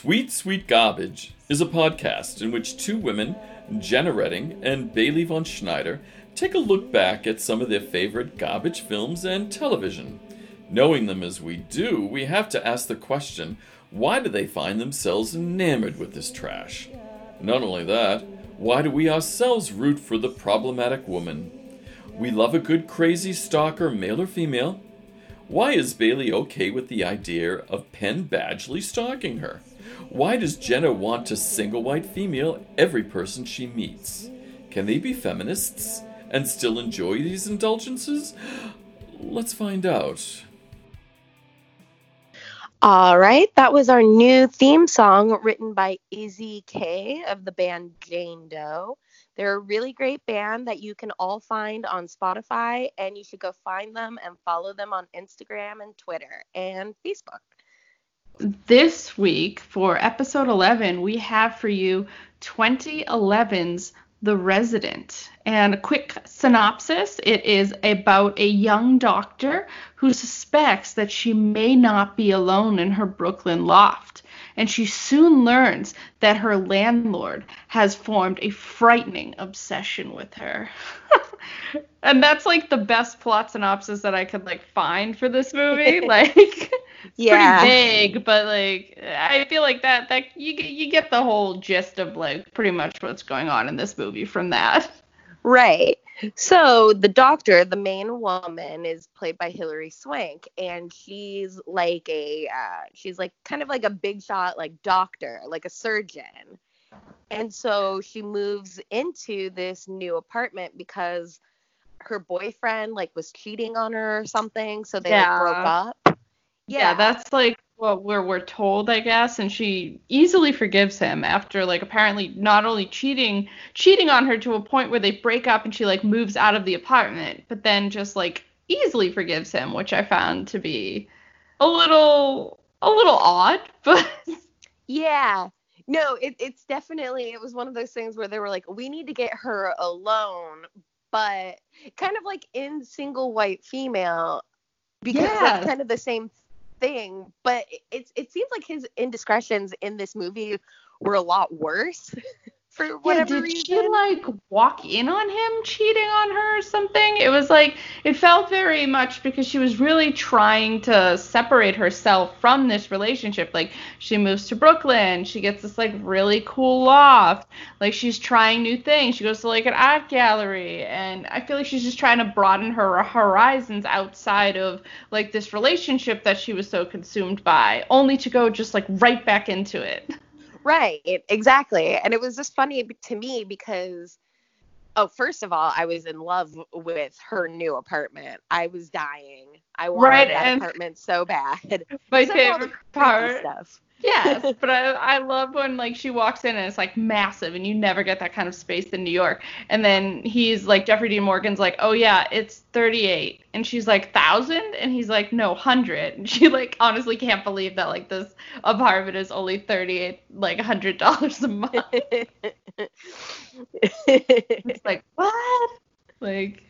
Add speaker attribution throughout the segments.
Speaker 1: Sweet Sweet Garbage is a podcast in which two women, Jenna Redding and Bailey von Schneider, take a look back at some of their favorite garbage films and television. Knowing them as we do, we have to ask the question why do they find themselves enamored with this trash? Not only that, why do we ourselves root for the problematic woman? We love a good crazy stalker, male or female. Why is Bailey okay with the idea of Penn Badgley stalking her? Why does Jenna want to single white female every person she meets? Can they be feminists and still enjoy these indulgences? Let's find out.
Speaker 2: All right, that was our new theme song written by Izzy K of the band Jane Doe. They're a really great band that you can all find on Spotify, and you should go find them and follow them on Instagram and Twitter and Facebook.
Speaker 3: This week for episode 11, we have for you 2011's The Resident. And a quick synopsis it is about a young doctor who suspects that she may not be alone in her Brooklyn loft. And she soon learns that her landlord has formed a frightening obsession with her. and that's like the best plot synopsis that I could like find for this movie. like
Speaker 2: Yeah.
Speaker 3: pretty big, but like I feel like that that you get you get the whole gist of like pretty much what's going on in this movie from that.
Speaker 2: Right. So the doctor, the main woman, is played by Hilary Swank, and she's like a uh, she's like kind of like a big shot like doctor, like a surgeon. And so she moves into this new apartment because her boyfriend like was cheating on her or something, so they
Speaker 3: Yeah.
Speaker 2: like broke up.
Speaker 3: Yeah, that's like what we're we're told, I guess, and she easily forgives him after like apparently not only cheating cheating on her to a point where they break up and she like moves out of the apartment, but then just like easily forgives him, which I found to be a little a little odd, but
Speaker 2: Yeah. No, it, it's definitely it was one of those things where they were like, we need to get her alone, but kind of like in single white female because
Speaker 3: Yes.
Speaker 2: it's kind of the same thing. But it- it seems like his indiscretions in this movie were a lot worse for
Speaker 3: yeah, did
Speaker 2: reason.
Speaker 3: she like walk in on him cheating on her or something? It was like it felt very much because she was really trying to separate herself from this relationship. Like she moves to Brooklyn, she gets this like really cool loft, like she's trying new things. She goes to like an art gallery, and I feel like she's just trying to broaden her horizons outside of like this relationship that she was so consumed by, only to go just like right back into it.
Speaker 2: Right, exactly. And it was just funny to me because, oh, first of all, I was in love with her new apartment. I was dying. I wanted
Speaker 3: Right,
Speaker 2: that apartment so bad.
Speaker 3: My
Speaker 2: Except for all the
Speaker 3: favorite part.
Speaker 2: Stuff.
Speaker 3: Yes, but I, I love when like she walks in and it's like massive and you never get that kind of space in New York. And then he's like Jeffrey Dean Morgan's like, "Oh yeah, it's 38." And she's like, "1000?" And he's like, "No, 100." And she like honestly can't believe that like this apartment is only 38 like $100 a month. It's like, "What?" Like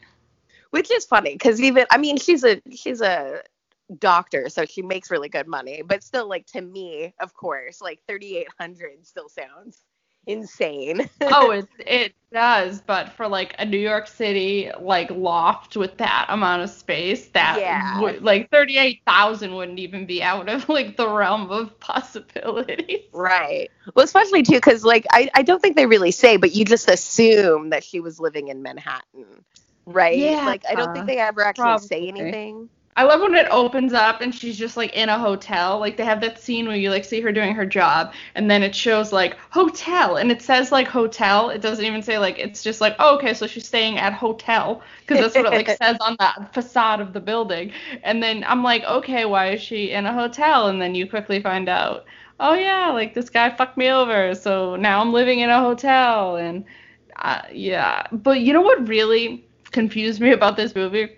Speaker 2: Which is funny because even I mean she's a she's a doctor so she makes really good money but still like to me of course like 3800 still sounds insane.
Speaker 3: Oh, it it does, but for like a New York City like loft with that amount of space, that
Speaker 2: Yeah.
Speaker 3: would, like thirty eight thousand wouldn't even be out of like the realm of possibilities.
Speaker 2: right. Well especially too because like I, I don't think they really say but you just assume that she was living in manhattan right?
Speaker 3: Yeah,
Speaker 2: like i don't think uh, they ever actually say anything
Speaker 3: I love when it opens up and she's just like in a hotel. Like they have that scene where you like see her doing her job and then it shows like hotel and it says like hotel. It doesn't even say like it's just like oh, okay, so she's staying at hotel because that's what it like says on the facade of the building. And then I'm like, okay, why is she in a hotel? And then you quickly find out, oh yeah, like this guy fucked me over, so now I'm living in a hotel and uh, yeah. But you know what really confused me about this movie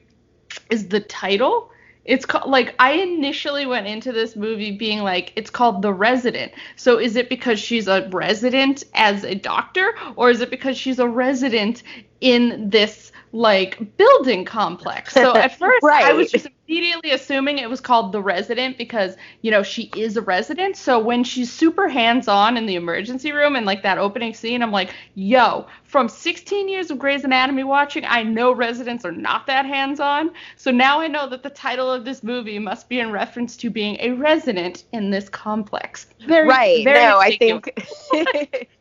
Speaker 3: is the title. It's called like I initially went into this movie being like it's called The Resident. So is it because she's a resident as a doctor or is it because she's a resident in this like building complex. So at first
Speaker 2: Right.
Speaker 3: I was just immediately assuming it was called the resident because, you know, she is a resident. So when she's super hands-on in the emergency room and like that opening scene, I'm like, yo, from 16 years of Grey's Anatomy watching, I know residents are not that hands-on. So now I know that the title of this movie must be in reference to being a resident in this complex. Very
Speaker 2: right.
Speaker 3: very
Speaker 2: no, I think.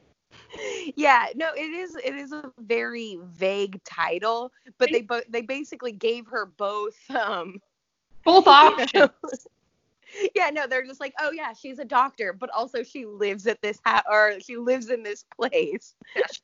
Speaker 2: yeah. No, it is. It is a very vague title, but they both they basically gave her both. Um,
Speaker 3: both options.
Speaker 2: yeah. No, they're just like, oh yeah, she's a doctor, but also she lives at this house or she lives in this place.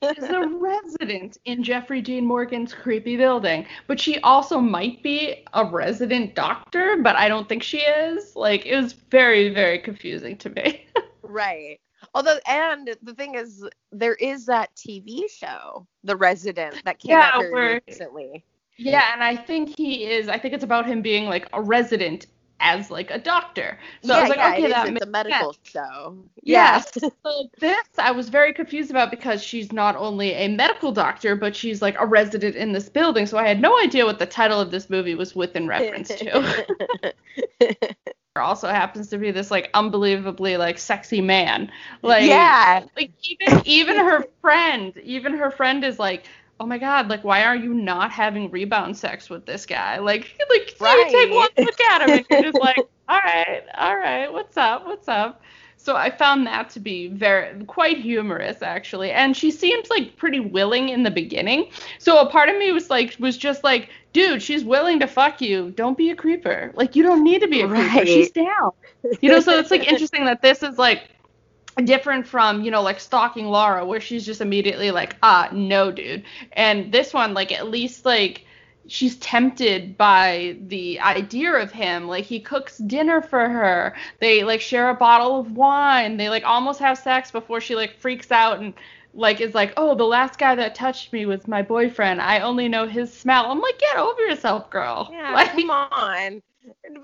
Speaker 3: is a resident in Jeffrey Dean Morgan's creepy building, but she also might be a resident doctor, but I don't think she is. Like it was very very confusing to me.
Speaker 2: Right. Although, and the thing is, there is that TV show, The Resident, that came
Speaker 3: Yeah,
Speaker 2: out very
Speaker 3: where-
Speaker 2: recently.
Speaker 3: yeah, and I think he is. I think it's about him being like a resident as like a doctor. So I
Speaker 2: yeah,
Speaker 3: was like,
Speaker 2: yeah,
Speaker 3: okay,
Speaker 2: it is.
Speaker 3: that makes
Speaker 2: a medical
Speaker 3: sense.
Speaker 2: show.
Speaker 3: Yeah.
Speaker 2: Yes.
Speaker 3: So this I was very confused about because she's not only a medical doctor, but she's like a resident in this building. So I had no idea what the title of this movie was within reference to. also happens to be this like unbelievably like sexy man. Like
Speaker 2: yeah.
Speaker 3: like even even her friend, even her friend is like, "Oh my god, like why are you not having rebound sex with this guy?" Like like you take one look at him and you're just like, "All right, all right, what's up? What's up?" So I found that to be very quite humorous actually. And she seems like pretty willing in the beginning. So a part of me was like was just like, dude, she's willing to fuck you. Don't be a creeper. Like you don't need to be a creeper. She's down. You know, so it's like interesting that this is like different from you know like stalking Laura where she's just immediately like ah no dude and this one like at least like she's tempted by the idea of him like he cooks dinner for her they like share a bottle of wine they like almost have sex before she like freaks out and like is like oh the last guy that touched me was my boyfriend i only know his smell i'm like get over yourself girl
Speaker 2: Yeah,
Speaker 3: like
Speaker 2: come on.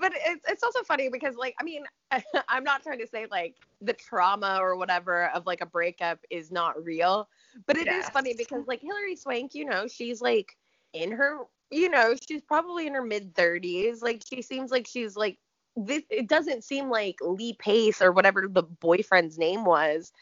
Speaker 2: But it's it's also funny because like I mean I'm not trying to say like the trauma or whatever of like a breakup is not real, but it is
Speaker 3: Yes.
Speaker 2: funny because like Hilary Swank, you know, she's like in her, you know, she's probably in her mid 30s. Like she seems like she's like this. It doesn't seem like Lee Pace or whatever the boyfriend's name was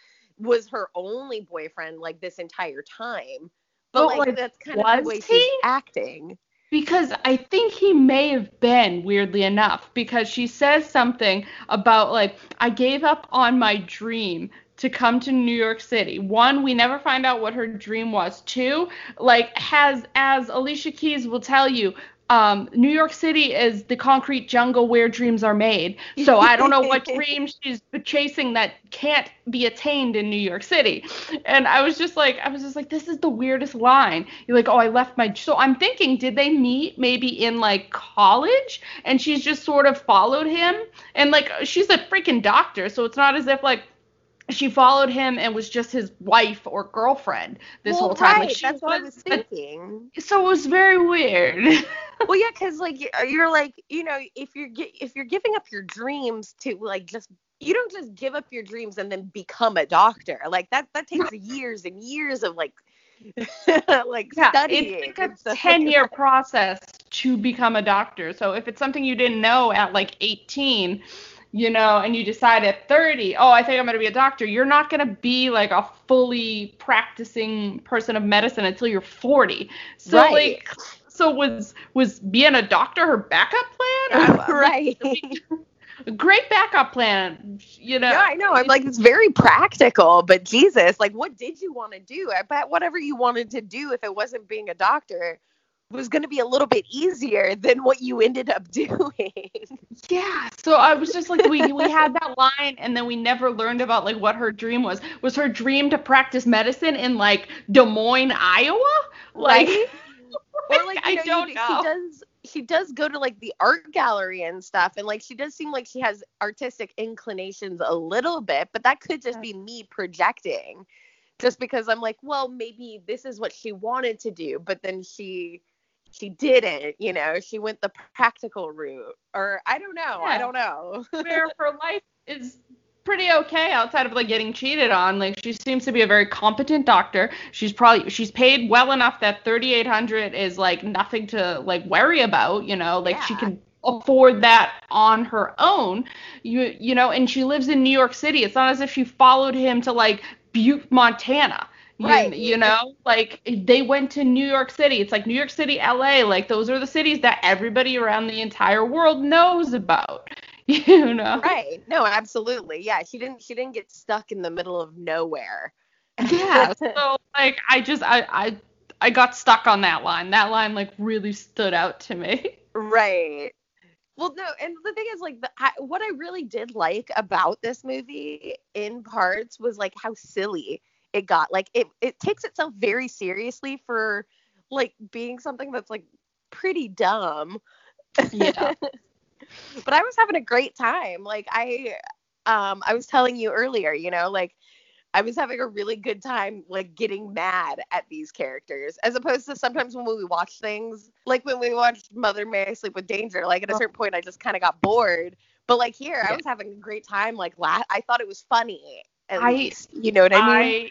Speaker 2: was her only boyfriend like this entire time. But
Speaker 3: But,
Speaker 2: like,
Speaker 3: like,
Speaker 2: that's kind of the way she's acting.
Speaker 3: Because I think he may have been, weirdly enough, because she says something about, like, I gave up on my dream to come to New York City. One, we never find out what her dream was. Two, like, has, as Alicia Keys will tell you, um, New York City is the concrete jungle where dreams are made. So I don't know what dream she's chasing that can't be attained in New York City. And I was just like, I was just like, this is the weirdest line. You're like, oh, I left my. So I'm thinking, did they meet maybe in like college? And she's just sort of followed him. And like, she's a freaking doctor. So it's not as if like, she followed him and was just his wife or girlfriend this
Speaker 2: well,
Speaker 3: whole time.
Speaker 2: Right,
Speaker 3: Like
Speaker 2: that's what I was thinking.
Speaker 3: so it was very weird.
Speaker 2: well, yeah, because like you're like, you know, if you're if you're giving up your dreams to like just you don't just give up your dreams and then become a doctor. Like that that takes years and years of like like
Speaker 3: Yeah,
Speaker 2: studying.
Speaker 3: it's like a 10 year process to become a doctor. So if it's something you didn't know at like 18, you know, and you decide at 30, oh, I think I'm going to be a doctor, you're not going to be like a fully practicing person of medicine until you're 40. So
Speaker 2: Right.
Speaker 3: like so was was being a doctor her backup plan?
Speaker 2: Right.
Speaker 3: Great backup plan, you know.
Speaker 2: Yeah, I know. I'm like, it's very practical, but Jesus, like, what did you want to do? I bet whatever you wanted to do, if it wasn't being a doctor, was going to be a little bit easier than what you ended up doing.
Speaker 3: Yeah, so I was just like, we we had that line, and then we never learned about like what her dream was. Was her dream to practice medicine in like Des Moines, Iowa? Like,
Speaker 2: Right? or like,
Speaker 3: I
Speaker 2: know,
Speaker 3: don't
Speaker 2: you-
Speaker 3: know.
Speaker 2: she does. She does go to like the art gallery and stuff, and like she does seem like she has artistic inclinations a little bit, but that could just be me projecting, just because I'm like, well, maybe this is what she wanted to do, but then she she didn't, you know, she went the practical route, or I don't know, I don't know.
Speaker 3: where her life is pretty okay outside of like getting cheated on. Like she seems to be a very competent doctor. She's probably she's paid well enough that 3800 is like nothing to like worry about, you know, like yeah. she can afford that on her own. You you know, and she lives in New York City. It's not as if she followed him to like Butte, Montana. Right. You, you know, like they went to New York City. It's like New York City, LA. Like those are the cities that everybody around the entire world knows about. You know.
Speaker 2: Right. No, absolutely. Yeah, she didn't she didn't get stuck in the middle of nowhere.
Speaker 3: Yeah. so like I just I I I got stuck on that line. That line like really stood out to me.
Speaker 2: Right. Well, no, and the thing is, like, the, I, what I really did like about this movie, in parts, was like how silly it got. Like, it it takes itself very seriously for like being something that's like pretty dumb.
Speaker 3: Yeah.
Speaker 2: but I was having a great time. Like, I um I was telling you earlier, you know, like I was having a really good time like getting mad at these characters as opposed to sometimes when we watch things like when we watched Mother May I Sleep with Danger like at a certain point I just kind of got bored but like here I was having a great time like la- I thought it was funny at I, least you know what I mean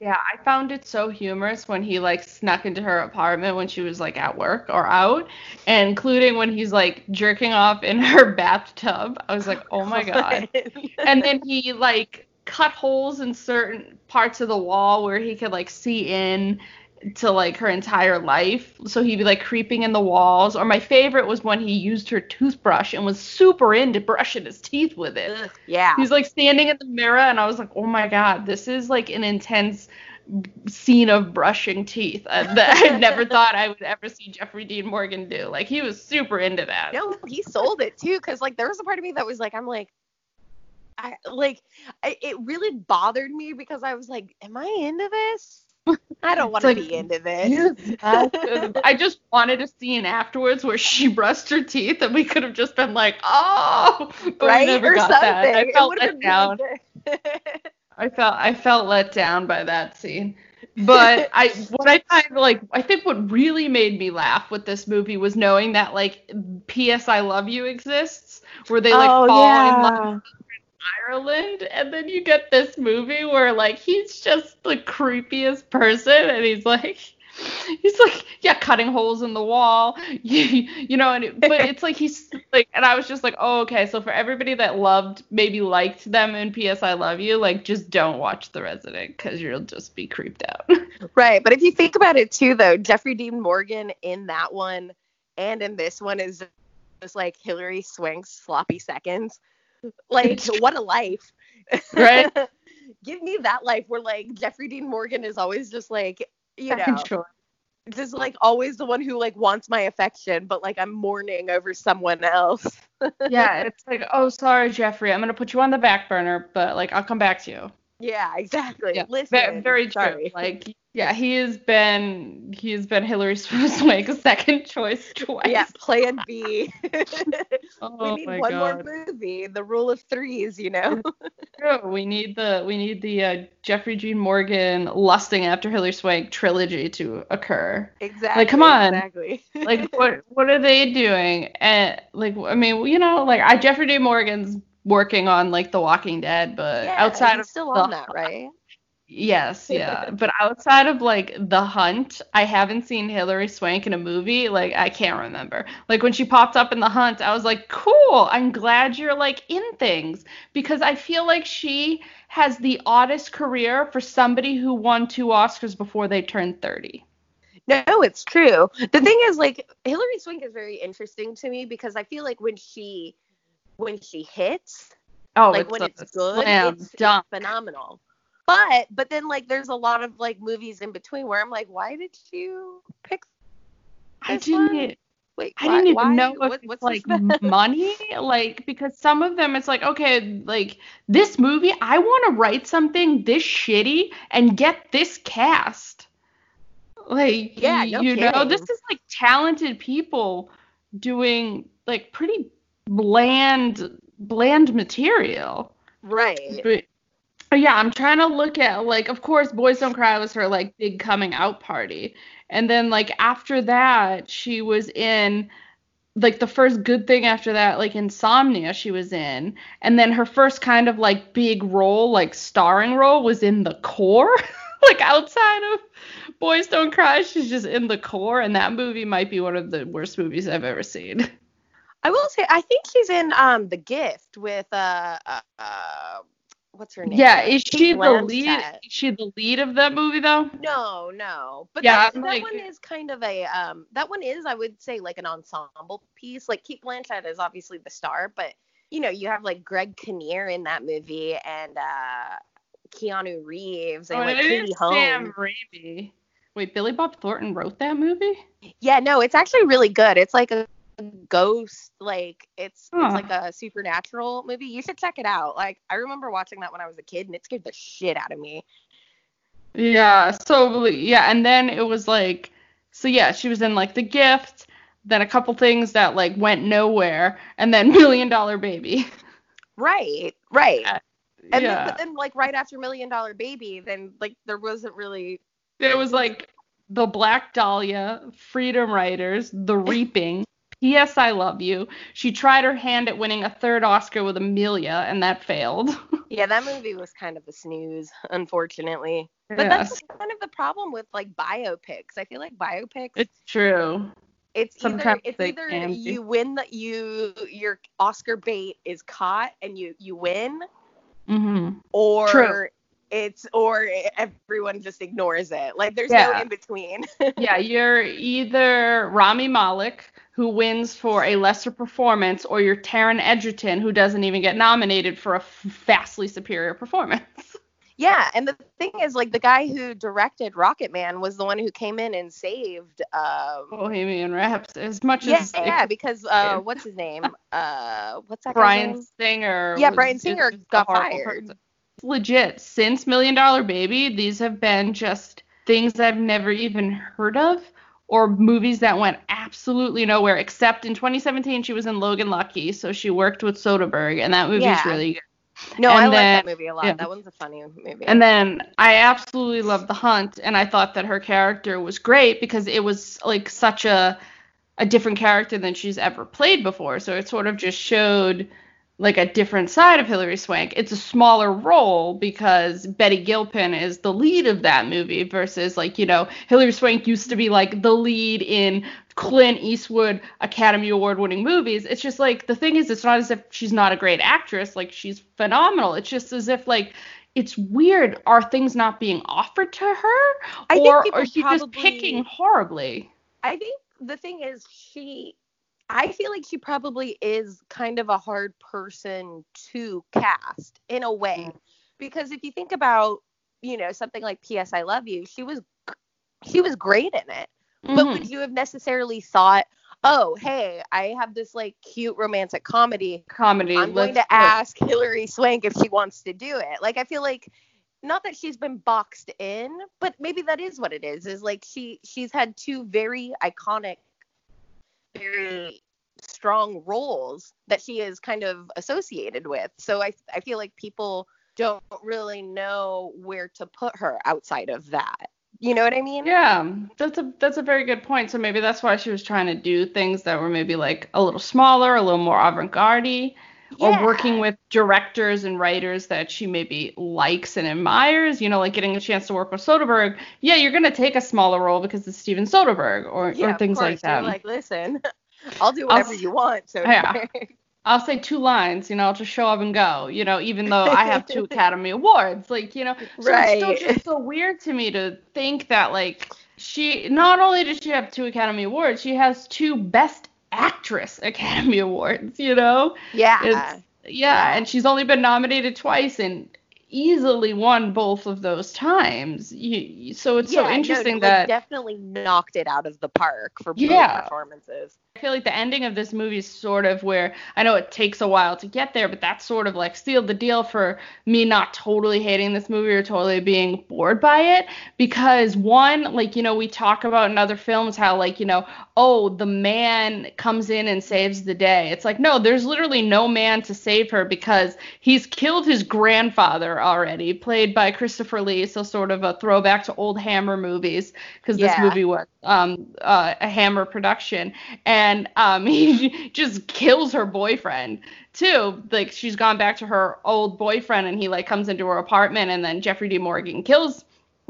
Speaker 3: yeah I found it so humorous when he like snuck into her apartment when she was like at work or out and including when he's like jerking off in her bathtub. I was like oh my god. And then he like cut holes in certain parts of the wall where he could like see in to like her entire life. So he'd be like creeping in the walls. Or my favorite was when he used her toothbrush and was super into brushing his teeth with it. Ugh,
Speaker 2: yeah.
Speaker 3: He's like standing in the mirror and I was like, oh my god, this is like an intense scene of brushing teeth uh, that I never thought I would ever see Jeffrey Dean Morgan do. Like he was super into that.
Speaker 2: No, he sold it too, because like there was a part of me that was like, I'm like, I like I, it really bothered me because I was like, am I into this? I don't want to like, be into this.
Speaker 3: I just wanted a scene afterwards where she brushed her teeth and we could have just been like, oh, but right? we never or got something. that. I felt let down. I felt I felt let down by that scene. But I what I find like I think what really made me laugh with this movie was knowing that like P.S. I Love You exists, where they like oh, fall yeah. in love Ireland, and then you get this movie where like he's just the creepiest person, and he's like, he's like, yeah, cutting holes in the wall, you, you know, and it, but it's like he's like, and I was just like, oh, okay, so for everybody that loved, maybe liked them in P.S. I Love You, like just don't watch The Resident because you'll just be creeped out.
Speaker 2: right, but if you think about it too, though, Jeffrey Dean Morgan in that one and in this one is just like Hilary Swank's sloppy seconds like, what a life.
Speaker 3: Right?
Speaker 2: Give me that life where like Jeffrey Dean Morgan is always just like, you know, sure. just like always the one who like wants my affection, but like I'm mourning over someone else.
Speaker 3: yeah, it's like, oh, sorry, Jeffrey, I'm gonna put you on the back burner, but like I'll come back to you.
Speaker 2: Yeah, exactly. Yeah. Listen,
Speaker 3: very, true. Sorry. Like yeah, he has been he has been Hilary Swank's second choice twice.
Speaker 2: Yeah, Plan B. oh we need one God. more movie. The rule of threes, you know.
Speaker 3: we need the we need the uh, Jeffrey Dean Morgan lusting after Hilary Swank trilogy to occur.
Speaker 2: Exactly.
Speaker 3: Like, come on.
Speaker 2: Exactly.
Speaker 3: like, what what are they doing? And like, I mean, you know, like I Jeffrey Dean Morgan's working on like The Walking Dead, but
Speaker 2: yeah,
Speaker 3: outside
Speaker 2: of still
Speaker 3: the,
Speaker 2: on that, right?
Speaker 3: Yes, yeah. but outside of like The Hunt, I haven't seen Hilary Swank in a movie. Like I can't remember. Like when she popped up in The Hunt, I was like, "Cool. I'm glad you're like in things." Because I feel like she has the oddest career for somebody who won two Oscars before they turned 30.
Speaker 2: No, it's true. The thing is like Hilary Swank is very interesting to me because I feel like when she when she hits, oh, like when it's good, it's, it's phenomenal but but then like there's a lot of like movies in between where I'm like, why did you pick?
Speaker 3: I didn't. One? Wait, I didn't even why? know if what, it's like money, like because some of them it's like okay, like this movie, I want to write something this shitty and get this cast. Like yeah, no you kidding. know, this is like talented people doing like pretty bland bland material.
Speaker 2: Right.
Speaker 3: But yeah, I'm trying to look at like of course Boys Don't Cry was her like big coming out party. And then like after that she was in like the first good thing after that, like Insomnia, she was in, and then her first kind of like big role, like starring role, was in The Core. like outside of Boys Don't Cry, she's just in The Core, and that movie might be one of the worst movies I've ever seen.
Speaker 2: I will say, I think she's in um The Gift with uh uh, uh what's her name?
Speaker 3: Yeah, is she the lead? Is she the lead of that movie though?
Speaker 2: No, no. But
Speaker 3: Yeah,
Speaker 2: that, that
Speaker 3: like-
Speaker 2: one is kind of a um that one is I would say like an ensemble piece. Like Cate Blanchett is obviously the star, but you know, you have like Greg Kinnear in that movie and uh Keanu Reeves and
Speaker 3: Oh,
Speaker 2: like Katie Holmes.
Speaker 3: Sam Raimi. Wait, Billy Bob Thornton wrote that movie?
Speaker 2: Yeah, no, it's actually really good. It's like a ghost like it's
Speaker 3: Huh.
Speaker 2: it's like a supernatural movie. You should check it out. Like I remember watching that when I was a kid and it scared the shit out of me.
Speaker 3: Yeah, so yeah, and then it was like so yeah, she was in like The Gift, then a couple things that like went nowhere, and then Million Dollar Baby.
Speaker 2: Right, right.
Speaker 3: Uh,
Speaker 2: And
Speaker 3: yeah.
Speaker 2: then, but then, like right after Million Dollar Baby, then like there wasn't really.
Speaker 3: It was like The Black Dahlia, Freedom Writers, The Reaping, P.S. I Love You. She tried her hand at winning a third Oscar with Amelia, and that failed.
Speaker 2: Yeah, that movie was kind of a snooze, unfortunately. But
Speaker 3: Yes.
Speaker 2: that's kind of the problem with like biopics. I feel like biopics.
Speaker 3: It's true.
Speaker 2: it's either
Speaker 3: sometimes
Speaker 2: it's either you win the you your Oscar bait is caught and you you win,
Speaker 3: mm-hmm.
Speaker 2: or
Speaker 3: True.
Speaker 2: It's or everyone just ignores it. Like there's
Speaker 3: Yeah.
Speaker 2: no in between.
Speaker 3: yeah, you're either Rami Malek, who wins for a lesser performance, or you're Taron Egerton, who doesn't even get nominated for a f- vastly superior performance.
Speaker 2: Yeah, and the thing is, like the guy who directed Rocketman was the one who came in and saved. Um,
Speaker 3: Bohemian Raps, as much
Speaker 2: yeah,
Speaker 3: as
Speaker 2: yeah, because uh, what's his name? Uh, what's that
Speaker 3: Bryan
Speaker 2: name?
Speaker 3: Singer.
Speaker 2: Yeah, Bryan Singer got fired.
Speaker 3: person. Legit, since Million Dollar Baby, these have been just things I've never even heard of, or movies that went absolutely nowhere. Except in 2017, she was in Logan Lucky, so she worked with Soderbergh, and that movie's
Speaker 2: Yeah.
Speaker 3: really good.
Speaker 2: No,
Speaker 3: and
Speaker 2: I like that movie a lot.
Speaker 3: yeah.
Speaker 2: That one's a funny movie.
Speaker 3: And then I absolutely loved The Hunt, and I thought that her character was great because it was like such a a different character than she's ever played before. So it sort of just showed like a different side of Hilary Swank. It's a smaller role because Betty Gilpin is the lead of that movie versus like, you know, Hilary Swank used to be like the lead in Clint Eastwood Academy Award winning movies. It's just like the thing is it's not as if she's not a great actress, like she's phenomenal. It's just as if like it's weird are things not being offered to her
Speaker 2: I think
Speaker 3: or or she just picking horribly.
Speaker 2: I think the thing is she I feel like she probably is kind of a hard person to cast in a way. Because if you think about, you know, something like PS I Love You, she was she was great in it. But
Speaker 3: Mhm.
Speaker 2: would you have necessarily thought, "Oh, hey, I have this like cute romantic comedy.
Speaker 3: comedy.
Speaker 2: I'm going to ask Hilary Swank if she wants to do it." Like I feel like not that she's been boxed in, but maybe that is what it is. Is like she she's had two very iconic, very strong roles that she is kind of associated with. So I I feel like people don't really know where to put her outside of that. You know what I mean?
Speaker 3: Yeah, that's a that's a very good point. So maybe that's why she was trying to do things that were maybe like a little smaller, a little more avant-garde, or working with directors and writers that she maybe likes and admires. You know, like getting a chance to work with Soderbergh. Yeah, you're gonna take a smaller role because it's Steven Soderbergh, or
Speaker 2: Yeah,
Speaker 3: or things like
Speaker 2: course. You're
Speaker 3: that.
Speaker 2: like, listen, I'll do
Speaker 3: I'll
Speaker 2: whatever you want. So
Speaker 3: Yeah. I'll say two lines, you know, I'll just show up and go, you know, even though I have two Academy Awards, like, you know, so it's still just so weird to me to think that like she not only does she have two Academy Awards, she has two Best Actress Academy Awards, you know?
Speaker 2: yeah.
Speaker 3: It's yeah, and she's only been nominated twice and easily won both of those times. You, so it's
Speaker 2: yeah,
Speaker 3: so interesting
Speaker 2: like,
Speaker 3: that
Speaker 2: definitely knocked it out of the park for both
Speaker 3: Yeah.
Speaker 2: performances.
Speaker 3: I feel like the ending of this movie is sort of where I know it takes a while to get there, but that's sort of like sealed the deal for me not totally hating this movie or totally being bored by it. Because one, like, you know, we talk about in other films how, like, you know, oh, the man comes in and saves the day. It's like, no, there's literally no man to save her because he's killed his grandfather Already, played by Christopher Lee, so sort of a throwback to old Hammer movies because this
Speaker 2: Yeah.
Speaker 3: movie was um, uh, a Hammer production, and um, he just kills her boyfriend too. Like she's gone back to her old boyfriend, and he like comes into her apartment, and then Jeffrey D. Morgan kills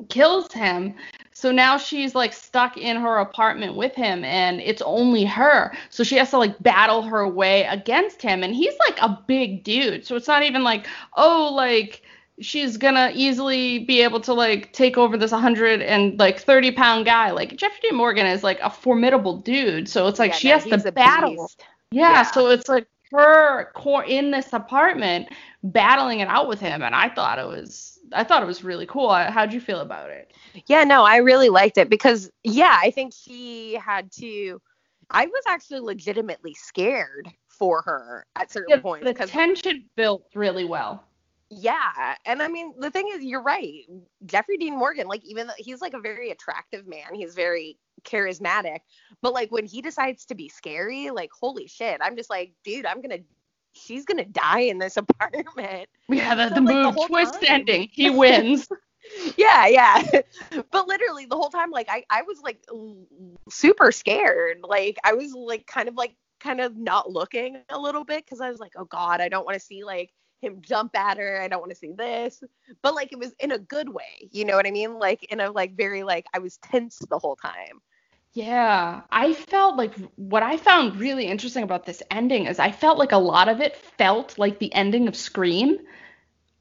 Speaker 3: kills him. So now she's like stuck in her apartment with him and it's only her. So she has to like battle her way against him and he's like a big dude. So it's not even like, oh, like she's gonna easily be able to like take over this 100 and like 30 pound guy. Like Jeffrey D. Morgan is like a formidable dude. So it's like
Speaker 2: Yeah,
Speaker 3: she
Speaker 2: no,
Speaker 3: has to battle. Yeah,
Speaker 2: Yeah.
Speaker 3: so it's like her core in this apartment battling it out with him and I thought it was I thought it was really cool. How'd you feel about it?
Speaker 2: Yeah, no, I really liked it because yeah, I think she had to. I was actually legitimately scared for her at certain
Speaker 3: Yeah,
Speaker 2: points
Speaker 3: the tension built really well.
Speaker 2: Yeah, and I mean the thing is, you're right. Jeffrey Dean Morgan, like even though he's like a very attractive man, he's very charismatic, but like when he decides to be scary, like holy shit, I'm just like, dude, I'm gonna. She's gonna die in this apartment.
Speaker 3: Yeah, the,
Speaker 2: So,
Speaker 3: the
Speaker 2: like, the
Speaker 3: move
Speaker 2: whole
Speaker 3: twist
Speaker 2: time-
Speaker 3: ending. He wins.
Speaker 2: yeah yeah but literally the whole time like i i was like super scared like i was like kind of like kind of not looking a little bit because i was like oh god i don't want to see like him jump at her i don't want to see this but like it was in a good way you know what i mean like in a like very like i was tense the whole time
Speaker 3: Yeah, I felt like what I found really interesting about this ending is I felt like a lot of it felt like the ending of Scream.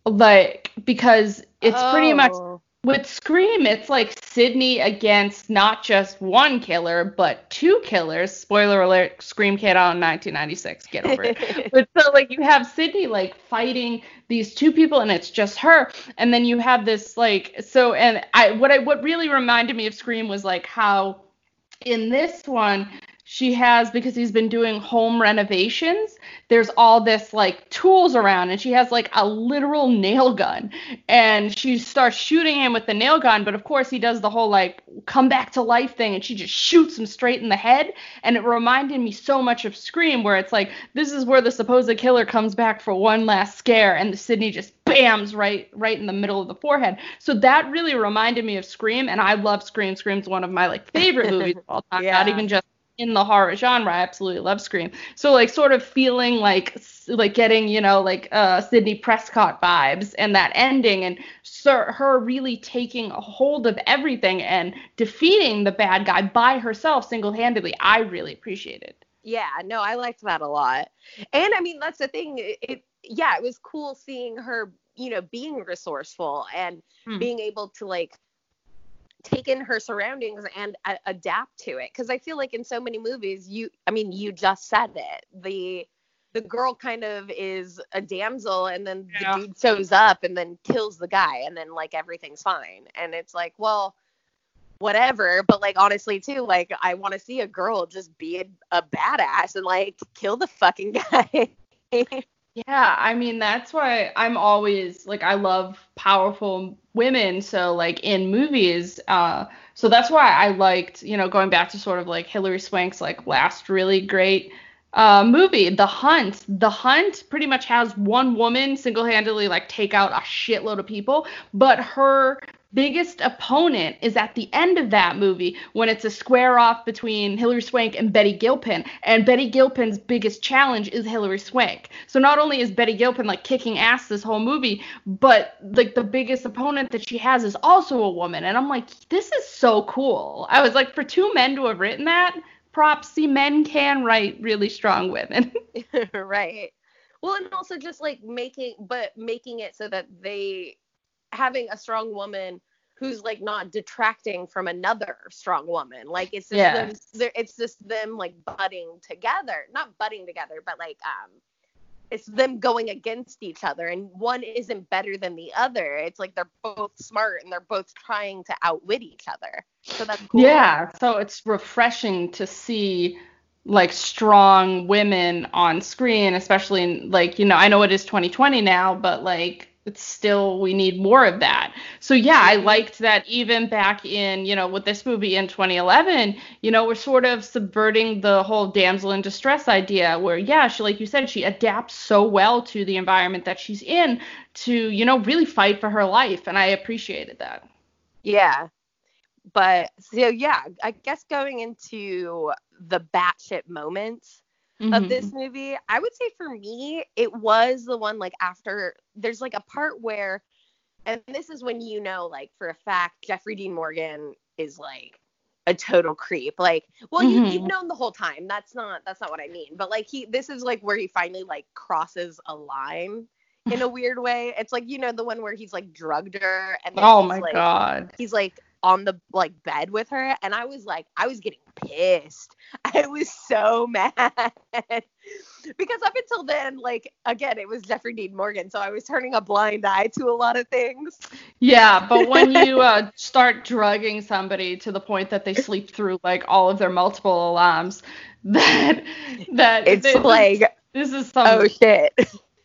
Speaker 3: Like because it's pretty much
Speaker 2: Oh.
Speaker 3: With Scream, it's like Sidney against not just one killer, but two killers. Spoiler alert, Scream came out in 1996. Get over it. but so like you have Sidney like fighting these two people and it's just her and then you have this like so and I what I what really reminded me of Scream was like how in this one she has because he's been doing home renovations there's all this like tools around and she has like a literal nail gun. And she starts shooting him with the nail gun but of course he does the whole like come back to life thing and she just shoots him straight in the head. And it reminded me so much of scream where it's like this is where the supposed killer comes back for one last scare and the sidney just bams right right in the middle of the forehead. So that really reminded me of scream and i love scream. Scream's one of my like favorite movies of all time not even just in the horror genre. I absolutely love Scream. So like sort of feeling like like getting you know like uh Sidney Prescott vibes and that ending and sir, her really taking a hold of everything and defeating the bad guy by herself single-handedly. I really appreciated.
Speaker 2: Yeah, no, I liked that a lot. And I mean, that's the thing. It, it yeah, it was cool seeing her, you know, being resourceful and
Speaker 3: Hmm.
Speaker 2: being able to like take in her surroundings and a- adapt to it. Because I feel like in so many movies, you, I mean, you just said it. The the girl kind of is a damsel, and then
Speaker 3: Yeah.
Speaker 2: the dude shows up and then kills the guy, and then like everything's fine. And it's like, well whatever but like honestly too like i want to see a girl just be a, a badass and like kill the fucking guy
Speaker 3: Yeah, I mean that's why I'm always like I love powerful women. So like in movies, uh, so that's why I liked you know going back to sort of like Hilary Swank's like last really great uh, movie, The Hunt. The Hunt pretty much has one woman single-handedly like take out a shitload of people, but her biggest opponent is at the end of that movie when it's a square off between Hilary Swank and Betty Gilpin, and Betty Gilpin's biggest challenge is Hilary Swank. So not only is Betty Gilpin like kicking ass this whole movie, but like the biggest opponent that she has is also a woman, and I'm like, this is so cool. I was like, for two men to have written that, props. See, men can write really strong women.
Speaker 2: right well and also just like making but making it so that they having a strong woman who's like not detracting from another strong woman. Like it's just them it's just them like butting together. Not butting together but like um it's them going against each other and one isn't better than the other. It's like they're both smart and they're both trying to outwit each other. So that's cool.
Speaker 3: Yeah, so it's refreshing to see like strong women on screen, especially in, like you know I know it is 2020 now, but like it's still we need more of that. so yeah, I liked that even back in, you know, with this movie in 2011, you know, we're sort of subverting the whole damsel in distress idea where yeah, she like you said, she adapts so well to the environment that she's in to, you know, really fight for her life and I appreciated that.
Speaker 2: Yeah. But so yeah, I guess going into the batshit moments mm-hmm. of this movie, I would say for me, it was the one like after there's like a part where and this is when you know like for a fact Jeffrey Dean Morgan is like a total creep. Like, well, mm-hmm. you, you've known the whole time. That's not that's not what I mean. But like he, this is like where he finally like crosses a line in a weird way. It's like you know the one where he's like drugged her and
Speaker 3: oh my
Speaker 2: like,
Speaker 3: god,
Speaker 2: he's like on the like bed with her and I was like I was getting pissed. I was so mad. because up until then like again it was Jeffrey Dean Morgan so I was turning a blind eye to a lot of things.
Speaker 3: Yeah, but when you uh, start drugging somebody to the point that they sleep through like all of their multiple alarms that that
Speaker 2: it's they, like
Speaker 3: this is some
Speaker 2: oh shit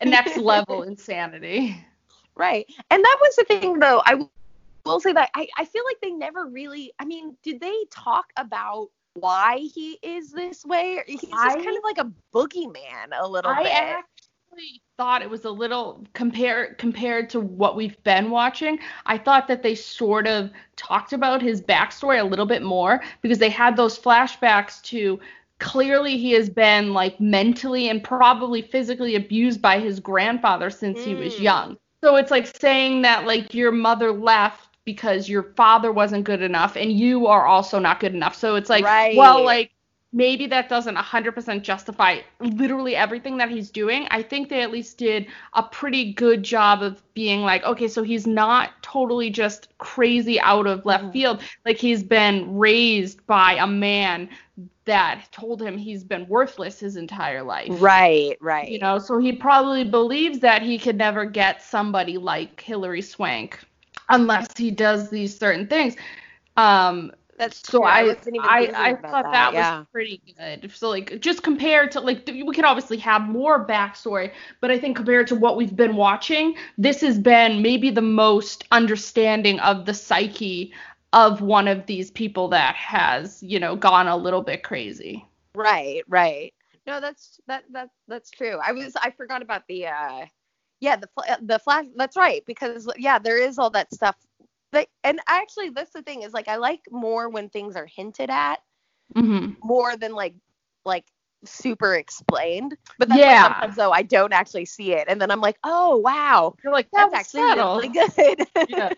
Speaker 3: next level insanity.
Speaker 2: Right. And that was the thing though. I will say that I, I feel like they never really I mean, did they talk about why he is this way? He's just I, kind of like a boogeyman a little
Speaker 3: I
Speaker 2: bit.
Speaker 3: I actually thought it was a little compared compared to what we've been watching. I thought that they sort of talked about his backstory a little bit more because they had those flashbacks to clearly he has been like mentally and probably physically abused by his grandfather since mm. he was hmm. young. So it's like saying that like your mother left because your father wasn't good enough and you are also not good enough. So it's like, right. well, like maybe that doesn't 100% justify literally everything that he's doing. I think they at least did a pretty good job of being like, okay, so he's not totally just crazy out of left mm-hmm. field. Like he's been raised by a man that told him he's been worthless his entire life.
Speaker 2: Right, right.
Speaker 3: You know, so he probably believes that he could never get somebody like Hilary Swank unless he does these certain things. Um,
Speaker 2: that's
Speaker 3: so
Speaker 2: true.
Speaker 3: I I, I, thought that, that yeah. was pretty good. So like just compared to like we could obviously have more backstory, but I think compared to what we've been watching, this has been maybe the most understanding of the psyche of one of these people that has you know gone a little bit crazy.
Speaker 2: Right, right. No, that's that that that's true. I was I forgot about the uh yeah, the the flash. That's right because yeah, there is all that stuff. But and actually, that's the thing is like I like more when things are hinted at
Speaker 3: mm-hmm.
Speaker 2: more than like like super explained. But that's
Speaker 3: yeah.
Speaker 2: sometimes though I don't actually see it, and then I'm like, oh wow,
Speaker 3: you're like
Speaker 2: that's actually
Speaker 3: subtle.
Speaker 2: really good.
Speaker 3: yeah.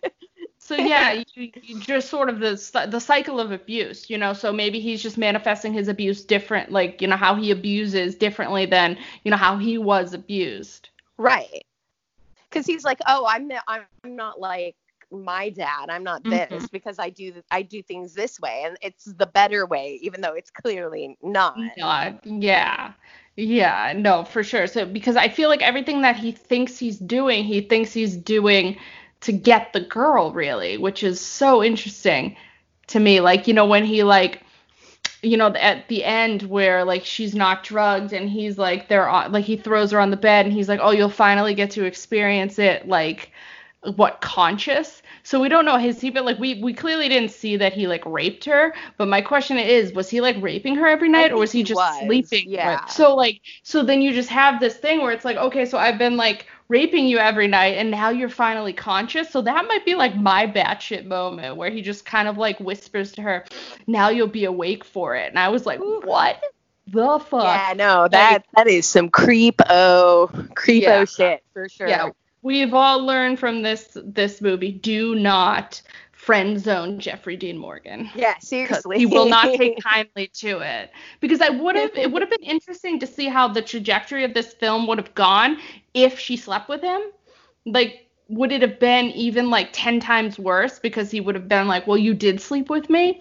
Speaker 3: So yeah, you, you just sort of the the cycle of abuse, you know. So maybe he's just manifesting his abuse different, like you know how he abuses differently than you know how he was abused.
Speaker 2: Right because he's like, oh, I'm not, I'm not like my dad. I'm not this mm-hmm. because I do I do things this way, and it's the better way, even though it's clearly not.
Speaker 3: Not, yeah. Yeah, no, for sure. So because I feel like everything that he thinks he's doing, he thinks he's doing to get the girl really, which is so interesting to me. Like, you know, when he like you know at the end where like she's not drugged and he's like they're on like he throws her on the bed and he's like oh you'll finally get to experience it like what conscious? So we don't know has he been like we we clearly didn't see that he like raped her but my question is was he like raping her every night or was he just
Speaker 2: was.
Speaker 3: sleeping
Speaker 2: yeah.
Speaker 3: so like so then you just have this thing where it's like okay so i've been like raping you every night and now you're finally conscious. So that might be like my batshit moment where he just kind of like whispers to her, now you'll be awake for it. And I was like, what the fuck?
Speaker 2: Yeah, no, that like, that is some creepo creepo yeah. shit for sure.
Speaker 3: Yeah. We've all learned from this this movie, do not friend zone Jeffrey Dean Morgan.
Speaker 2: Yeah, seriously.
Speaker 3: He will not take kindly to it. Because I would have it would have been interesting to see how the trajectory of this film would have gone if she slept with him. Like would it have been even like 10 times worse because he would have been like, "Well, you did sleep with me?"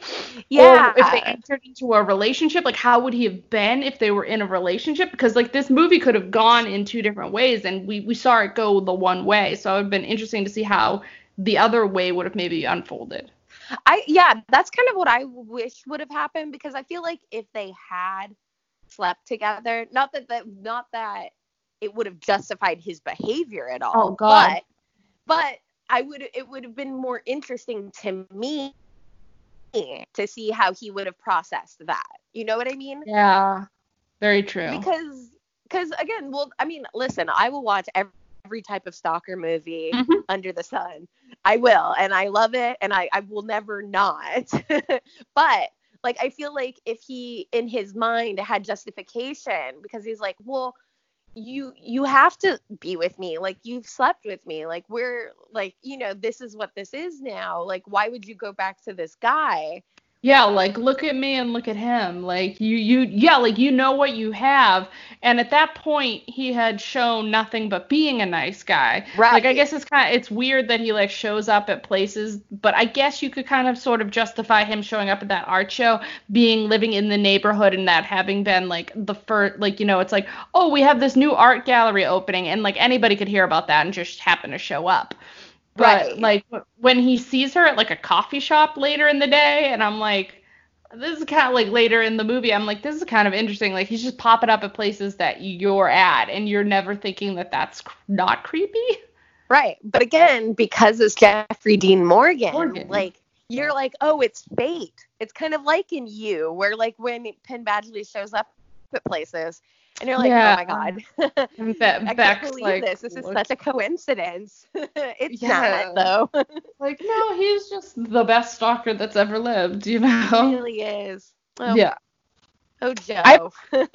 Speaker 2: Yeah.
Speaker 3: Or if they entered into a relationship, like how would he have been if they were in a relationship? Because like this movie could have gone in two different ways and we we saw it go the one way. So it would have been interesting to see how the other way would have maybe unfolded.
Speaker 2: I yeah, that's kind of what I wish would have happened because I feel like if they had slept together, not that that not that it would have justified his behavior at all.
Speaker 3: Oh God.
Speaker 2: But but I would it would have been more interesting to me to see how he would have processed that. You know what I mean?
Speaker 3: Yeah. Very true.
Speaker 2: Because because again, well, I mean, listen, I will watch every, every type of stalker movie
Speaker 3: Mhm.
Speaker 2: under the sun. I will, and I love it, and I I will never not. but like I feel like if he in his mind had justification because he's like, well, you you have to be with me. Like you've slept with me. Like we're like you know this is what this is now. Like why would you go back to this guy
Speaker 3: Yeah, like look at me and look at him. Like you you yeah, like you know what you have. And at that point he had shown nothing but being a nice guy.
Speaker 2: Right.
Speaker 3: Like I guess it's kind of it's weird that he like shows up at places, but I guess you could kind of sort of justify him showing up at that art show being living in the neighborhood and that having been like the first like you know, it's like, "Oh, we have this new art gallery opening." And like anybody could hear about that and just happen to show up. But
Speaker 2: Right.
Speaker 3: like when he sees her at like a coffee shop later in the day, and I'm like, this is kind of like later in the movie. I'm like, this is kind of interesting. Like he's just popping up at places that you're at, and you're never thinking that that's not creepy.
Speaker 2: right but again because it's jeffrey dean morgan,
Speaker 3: Morgan.
Speaker 2: like you're like oh it's fate it's kind of like in you where like when penn badgley shows up at places and you're like
Speaker 3: Yeah.
Speaker 2: oh my god i can't
Speaker 3: Beck's
Speaker 2: believe
Speaker 3: like,
Speaker 2: this this is such a coincidence it's
Speaker 3: Yeah.
Speaker 2: not though
Speaker 3: like, no, he's just the best stalker that's ever lived, you know?
Speaker 2: really is oh,
Speaker 3: Yeah.
Speaker 2: oh joe
Speaker 3: I-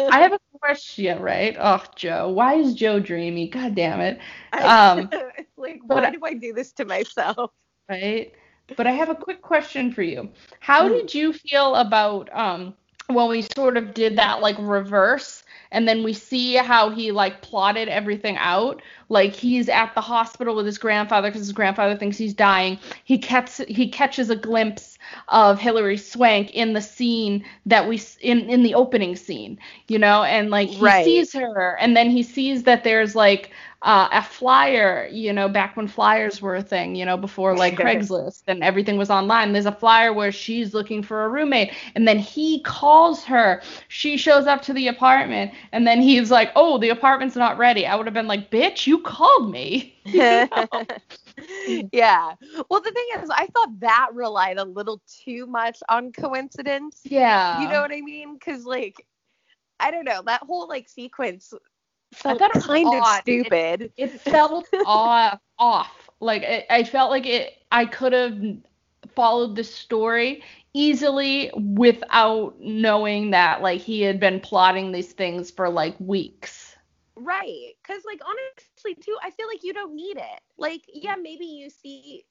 Speaker 3: I have a question, right? Oh, Joe, why is Joe dreamy? God damn it. Um,
Speaker 2: like, why do I do this to myself?
Speaker 3: right? But I have a quick question for you. How
Speaker 2: Hmm.
Speaker 3: did you feel about um when we sort of did that like reverse and then we see how he like plotted everything out? Like he's at the hospital with his grandfather because his grandfather thinks he's dying. He catch he catches a glimpse of Hilary Swank in the scene that we in in the opening scene, you know, and like he
Speaker 2: Right.
Speaker 3: sees her and then he sees that there's like uh, a flyer, you know, back when flyers were a thing, you know, before like Craigslist and everything was online. There's a flyer where she's looking for a roommate, and then he calls her. She shows up to the apartment, and then he's like, "Oh, the apartment's not ready." I would have been like, "Bitch, you called me."
Speaker 2: yeah. Well, the thing is, I thought that relied a little too much on coincidence.
Speaker 3: Yeah.
Speaker 2: You know what I mean? Because, like, I don't know, that whole like sequence
Speaker 3: I
Speaker 2: felt
Speaker 3: it
Speaker 2: kind of
Speaker 3: odd. It-
Speaker 2: stupid.
Speaker 3: it felt off off like it, i felt like it i could have followed the story easily without knowing that like he had been plotting these things for like weeks
Speaker 2: Right. Because, like, honestly, too, I feel like you don't need it. Like, yeah, maybe you see.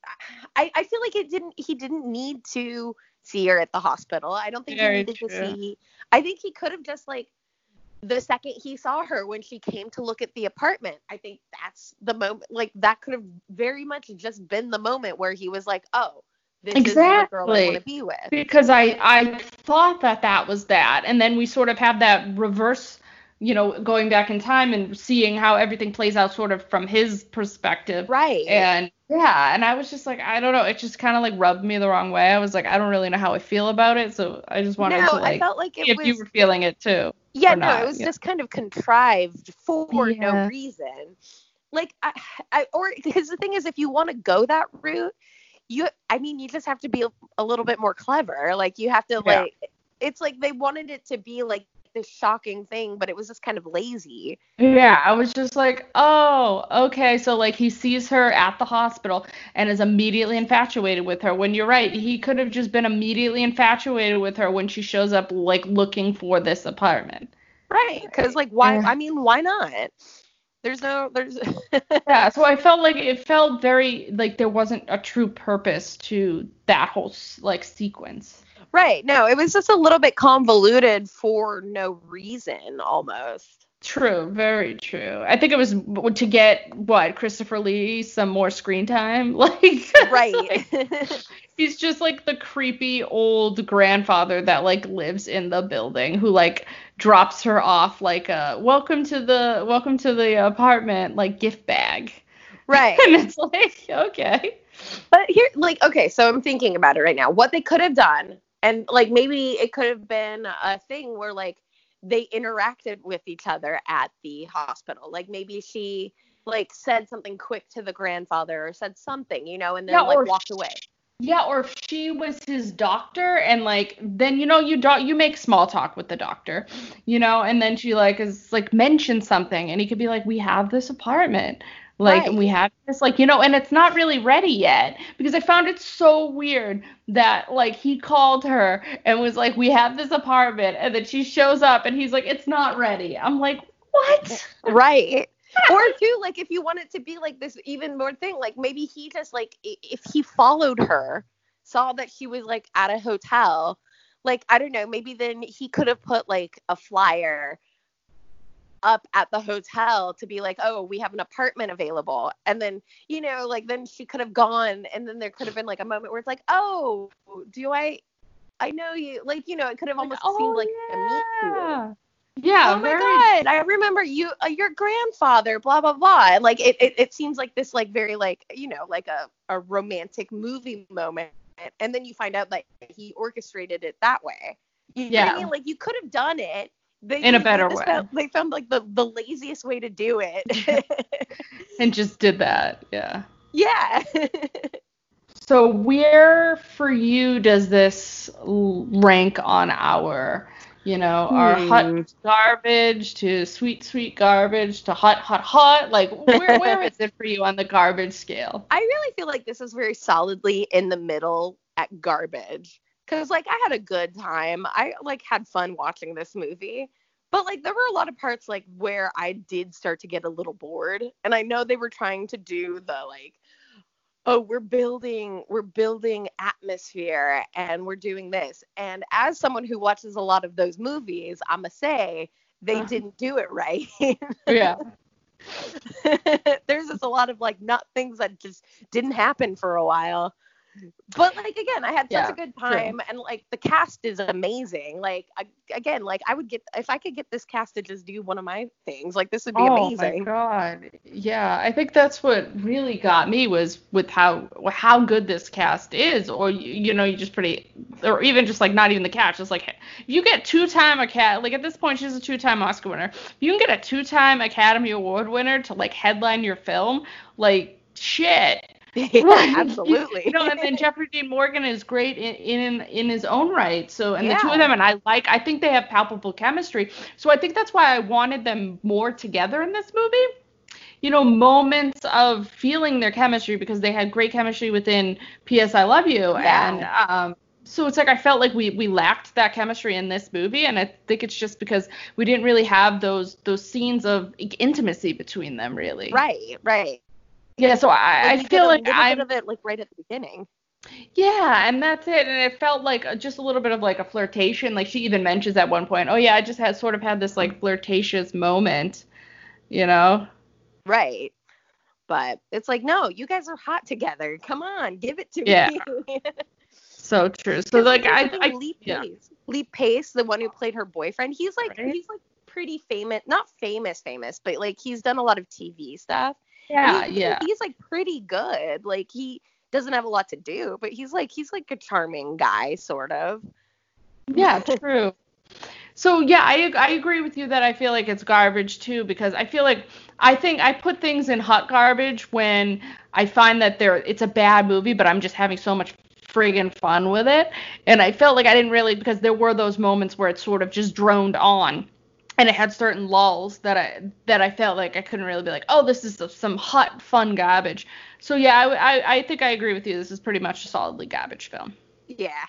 Speaker 2: I, I feel like it didn't. He didn't need to see her at the hospital. I don't think
Speaker 3: Very
Speaker 2: he needed to
Speaker 3: true.
Speaker 2: see. I think he could have just like the second he saw her when she came to look at the apartment. I think that's the moment. Like that could have very much just been the moment where he was like, "Oh, this is the girl I
Speaker 3: Exactly.
Speaker 2: want to be with."
Speaker 3: because i i thought that that was that and then we sort of have that reverse you know going back in time and seeing how everything plays out sort of from his perspective
Speaker 2: Right.
Speaker 3: And yeah, and I was just like, I don't know, it just kind of like rubbed me the wrong way. I was like, I don't really know how I feel about it, so I just wanted
Speaker 2: no,
Speaker 3: to
Speaker 2: I felt like
Speaker 3: if
Speaker 2: was.
Speaker 3: you were feeling it too.
Speaker 2: Yeah, no,
Speaker 3: not,
Speaker 2: it was
Speaker 3: yeah.
Speaker 2: just kind of contrived for no reason. Like, I, I or because the thing is, if you want to go that route, you, I mean, you just have to be a, little bit more clever. Like, you have to
Speaker 3: Yeah.
Speaker 2: like, it's like they wanted it to be like this shocking thing, but it was just kind of lazy.
Speaker 3: Yeah, I was just like, oh, okay. So like he sees her at the hospital and is immediately infatuated with her. When you're right, he could have just been immediately infatuated with her when she shows up like looking for this apartment.
Speaker 2: Right. Because like, why?
Speaker 3: Yeah.
Speaker 2: I mean, why not? There's no, there's.
Speaker 3: Yeah, so I felt like it felt very like there wasn't a true purpose to that whole like sequence.
Speaker 2: right. No, it was just a little bit convoluted for no reason, almost.
Speaker 3: True, very true. I think it was to get what Christopher Lee some more screen time. Like,
Speaker 2: Right.
Speaker 3: like- he's just like the creepy old grandfather that like lives in the building who like drops her off like a welcome to the welcome to the apartment like gift bag.
Speaker 2: right.
Speaker 3: and it's like okay.
Speaker 2: But here, like, okay, so I'm thinking about it right now. What they could have done, and like maybe it could have been a thing where like they interacted with each other at the hospital. Like maybe she, like said something quick to the grandfather or said something, you know, and then
Speaker 3: Yeah,
Speaker 2: like walked away.
Speaker 3: Yeah, or if she was his doctor and like then you know you do- you make small talk with the doctor, you know, and then she like is like mentions something and he could be like we have this apartment. Like and we have this like you know and it's not really ready yet because I found it so weird that like he called her and was like we have this apartment and then she shows up and he's like it's not ready. I'm like what?
Speaker 2: Right. or too, like if you want it to be like this even more thing, like maybe he just like if he followed her, saw that she was like at a hotel, like I don't know, maybe then he could have put like a flyer up at the hotel to be like, oh, we have an apartment available. And then, you know, like then she could have gone and then there could have been like a moment where it's like, oh, do I I know you like, you know, it could have
Speaker 3: Like,
Speaker 2: almost seemed like a meet cute.
Speaker 3: yeah. Yeah,
Speaker 2: oh my
Speaker 3: very
Speaker 2: god i remember you uh, your grandfather blah blah blah and like it, it, it seems like this like very like you know like a, a romantic movie moment and then you find out that he orchestrated it that way you know what
Speaker 3: Yeah.
Speaker 2: I mean? like you could have done it they
Speaker 3: In a better way.
Speaker 2: found, they found like the, the laziest way to do it
Speaker 3: and just did that. Yeah.
Speaker 2: yeah
Speaker 3: So where for you does this rank on our, you know, our
Speaker 2: Hmm.
Speaker 3: hot garbage to sweet sweet garbage to hot hot hot? Like where where is it for you on the garbage scale?
Speaker 2: I really feel like this is very solidly in the middle at garbage. Cause like I had a good time. I like had fun watching this movie. But like there were a lot of parts like where I did start to get a little bored. And I know they were trying to do the like, oh, we're building we're building atmosphere and we're doing this. And as someone who watches a lot of those movies, I'ma say they
Speaker 3: Uh-huh.
Speaker 2: didn't do it right.
Speaker 3: Yeah.
Speaker 2: there's just a lot of like not things that just didn't happen for a while. But like again, I had such
Speaker 3: Yeah,
Speaker 2: a good time, and like the cast is amazing. Like I, again, like I would get if I could get this cast to just do one of my things, like this would be
Speaker 3: oh
Speaker 2: amazing.
Speaker 3: Oh my god. Yeah, I think that's what really got me was with how how good this cast is or you, you know, you just pretty or even just like not even the cast, just like if you get two-time Academy like at this point she's a two-time Oscar winner. You can get a two-time Academy Award winner to like headline your film, like shit.
Speaker 2: yeah, absolutely.
Speaker 3: You know, and then Jeffrey Dean Morgan is great in, in in his own right. So, and the two of them, and I like, I think they have palpable chemistry. So I think that's why I wanted them more together in this movie. You know, moments of feeling their chemistry because they had great chemistry within P.S. I Love You,
Speaker 2: Yeah.
Speaker 3: and um, so it's like I felt like we we lacked that chemistry in this movie, and I think it's just because we didn't really have those those scenes of intimacy between them, really.
Speaker 2: right, right.
Speaker 3: Yeah. So I,
Speaker 2: Like,
Speaker 3: I feel
Speaker 2: a
Speaker 3: like
Speaker 2: little
Speaker 3: I'm
Speaker 2: bit of it like right at the beginning.
Speaker 3: Yeah, and that's it. And it felt like just a little bit of like a flirtation. Like she even mentions at one point, "Oh yeah, I just had sort of had this like flirtatious moment," you know?
Speaker 2: Right. But it's like, no, you guys are hot together. Come on, give it to
Speaker 3: Yeah.
Speaker 2: me.
Speaker 3: So true. So like I, I
Speaker 2: Lee
Speaker 3: yeah.
Speaker 2: Pace. Lee Pace, the one who played her boyfriend, he's like
Speaker 3: Right.
Speaker 2: he's like pretty famous, not famous, famous, but like he's done a lot of TV stuff.
Speaker 3: Yeah,
Speaker 2: he's,
Speaker 3: yeah,
Speaker 2: He's like pretty good. Like he doesn't have a lot to do, but he's like he's like a charming guy, sort of.
Speaker 3: yeah, true. So yeah, I I agree with you that I feel like it's garbage too because I feel like I think I put things in hot garbage when I find that there it's a bad movie, but I'm just having so much friggin' fun with it. And I felt like I didn't really because there were those moments where it sort of just droned on. And it had certain lulls that I that I felt like I couldn't really be like, oh, this is some hot fun garbage. So yeah, I, I I think I agree with you. This is pretty much a solidly garbage film.
Speaker 2: Yeah.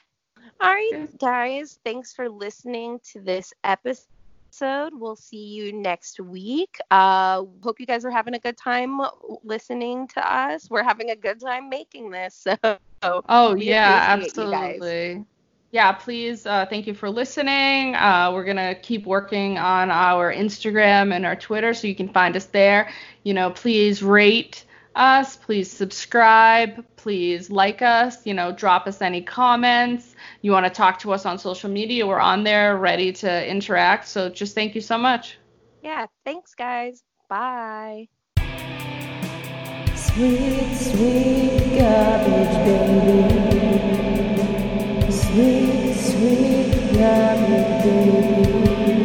Speaker 2: All right, guys. Thanks for listening to this episode. We'll see you next week. Uh, hope you guys are having a good time listening to us. We're having a good time making this. So
Speaker 3: Oh yeah,
Speaker 2: appreciate you guys.
Speaker 3: absolutely. Yeah, please. Uh, thank you for listening. Uh, we're gonna keep working on our Instagram and our Twitter, so you can find us there. You know, please rate us, please subscribe, please like us. You know, drop us any comments. You want to talk to us on social media? We're on there, ready to interact. So just thank you so much.
Speaker 2: yeah, thanks, guys. Bye.
Speaker 4: Sweet, sweet garbage baby. Sweet, sweet baby.